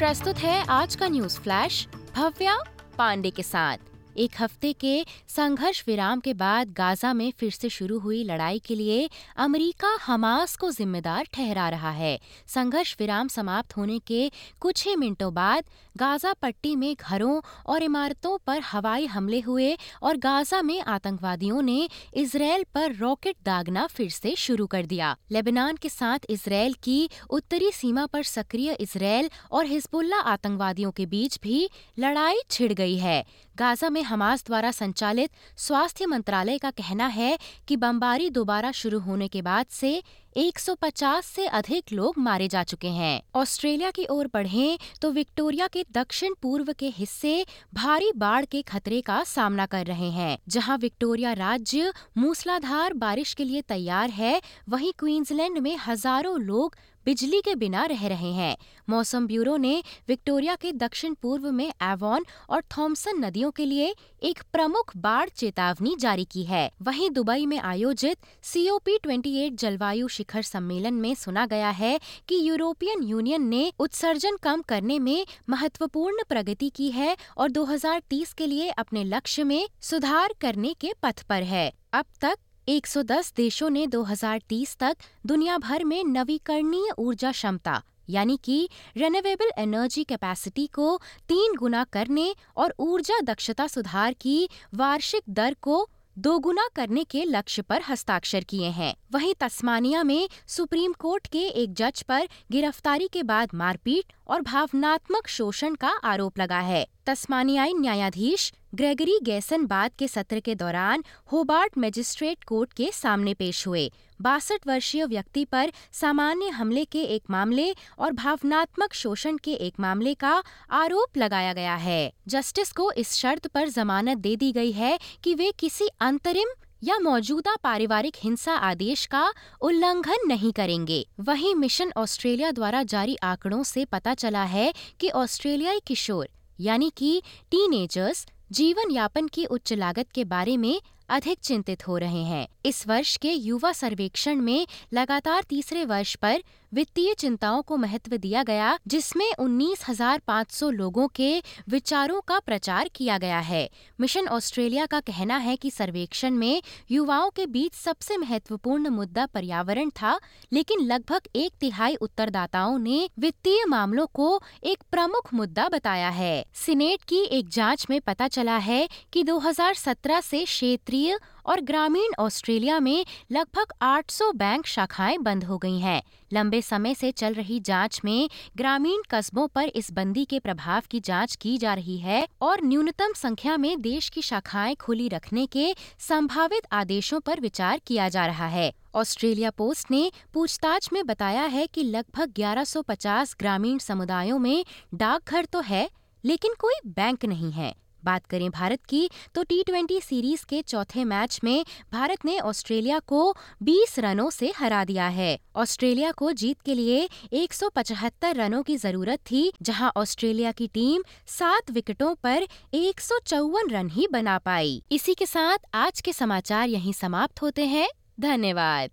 प्रस्तुत है आज का न्यूज़ फ्लैश भव्या पांडे के साथ। एक हफ़्ते के संघर्ष विराम के बाद गाजा में फिर से शुरू हुई लड़ाई के लिए अमेरिका हमास को जिम्मेदार ठहरा रहा है। संघर्ष विराम समाप्त होने के कुछ ही मिनटों बाद गाजा पट्टी में घरों और इमारतों पर हवाई हमले हुए और गाजा में आतंकवादियों ने इसराइल पर रॉकेट दागना फिर से शुरू कर दिया। लेबनान के साथ इसराइल की उत्तरी सीमा पर सक्रिय इसराइल और हिजबुल्ला आतंकवादियों के बीच भी लड़ाई छिड़ गई है। गाजा में हमास द्वारा संचालित स्वास्थ्य मंत्रालय का कहना है कि बमबारी दोबारा शुरू होने के बाद से 150 से अधिक लोग मारे जा चुके हैं। ऑस्ट्रेलिया की ओर बढ़ें तो विक्टोरिया के दक्षिण पूर्व के हिस्से भारी बाढ़ के खतरे का सामना कर रहे हैं, जहाँ विक्टोरिया राज्य मूसलाधार बारिश के लिए तैयार है। वहीं क्वींसलैंड में हज़ारों लोग बिजली के बिना रह रहे हैं। मौसम ब्यूरो ने विक्टोरिया के दक्षिण पूर्व में एवॉन और थॉमसन नदियों के लिए एक प्रमुख बाढ़ चेतावनी जारी की है। वहीं दुबई में आयोजित सीओपी 28 जलवायु शिखर सम्मेलन में सुना गया है कि यूरोपियन यूनियन ने उत्सर्जन कम करने में महत्वपूर्ण प्रगति की है और 2030 के लिए अपने लक्ष्य में सुधार करने के पथ पर है। अब तक 110 देशों ने 2030 तक दुनिया भर में नवीकरणीय ऊर्जा क्षमता, यानी कि रेनोवेबल एनर्जी कैपेसिटी को तीन गुना करने और ऊर्जा दक्षता सुधार की वार्षिक दर को दोगुना करने के लक्ष्य पर हस्ताक्षर किए हैं। वहीं तस्मानिया में सुप्रीम कोर्ट के एक जज पर गिरफ्तारी के बाद मारपीट और भावनात्मक शोषण का आरोप लगा है। तस्मानियाई न्यायाधीश ग्रेगरी गैसन बाद के सत्र के दौरान होबार्ट मजिस्ट्रेट कोर्ट के सामने पेश हुए। बासठ वर्षीय व्यक्ति पर सामान्य हमले के एक मामले और भावनात्मक शोषण के एक मामले का आरोप लगाया गया है। जस्टिस को इस शर्त पर जमानत दे दी गई है कि वे किसी अंतरिम या मौजूदा पारिवारिक हिंसा आदेश का उल्लंघन नहीं करेंगे। वहीं मिशन ऑस्ट्रेलिया द्वारा जारी आंकड़ों से पता चला है कि ऑस्ट्रेलियाई किशोर यानी कि टीनेजर्स जीवन यापन की उच्च लागत के बारे में अधिक चिंतित हो रहे हैं। इस वर्ष के युवा सर्वेक्षण में लगातार तीसरे वर्ष पर वित्तीय चिंताओं को महत्व दिया गया जिसमें 19,500 लोगों के विचारों का प्रचार किया गया है। मिशन ऑस्ट्रेलिया का कहना है कि सर्वेक्षण में युवाओं के बीच सबसे महत्वपूर्ण मुद्दा पर्यावरण था लेकिन लगभग एक तिहाई उत्तरदाताओं ने वित्तीय मामलों को एक प्रमुख मुद्दा बताया है। सीनेट की एक जाँच में पता चला है कि 2017 से क्षेत्रीय और ग्रामीण ऑस्ट्रेलिया में लगभग 800 बैंक शाखाएँ बंद हो गई हैं। लंबे समय से चल रही जाँच में ग्रामीण कस्बों पर इस बंदी के प्रभाव की जाँच की जा रही है और न्यूनतम संख्या में देश की शाखाएँ खुली रखने के संभावित आदेशों पर विचार किया जा रहा है ऑस्ट्रेलिया पोस्ट ने पूछताछ में बताया है कि लगभग 1150 ग्रामीण समुदायों में डाकघर तो है, लेकिन कोई बैंक नहीं है बात करें भारत की तो टी ट्वेंटी सीरीज़ के चौथे मैच में भारत ने ऑस्ट्रेलिया को 20 रनों से हरा दिया है। ऑस्ट्रेलिया को जीत के लिए 175 रनों की ज़रूरत थी, जहाँ ऑस्ट्रेलिया की टीम सात विकेटों पर एक सौ चौवन रन ही बना पाई। इसी के साथ आज के समाचार यहीं समाप्त होते हैं। धन्यवाद।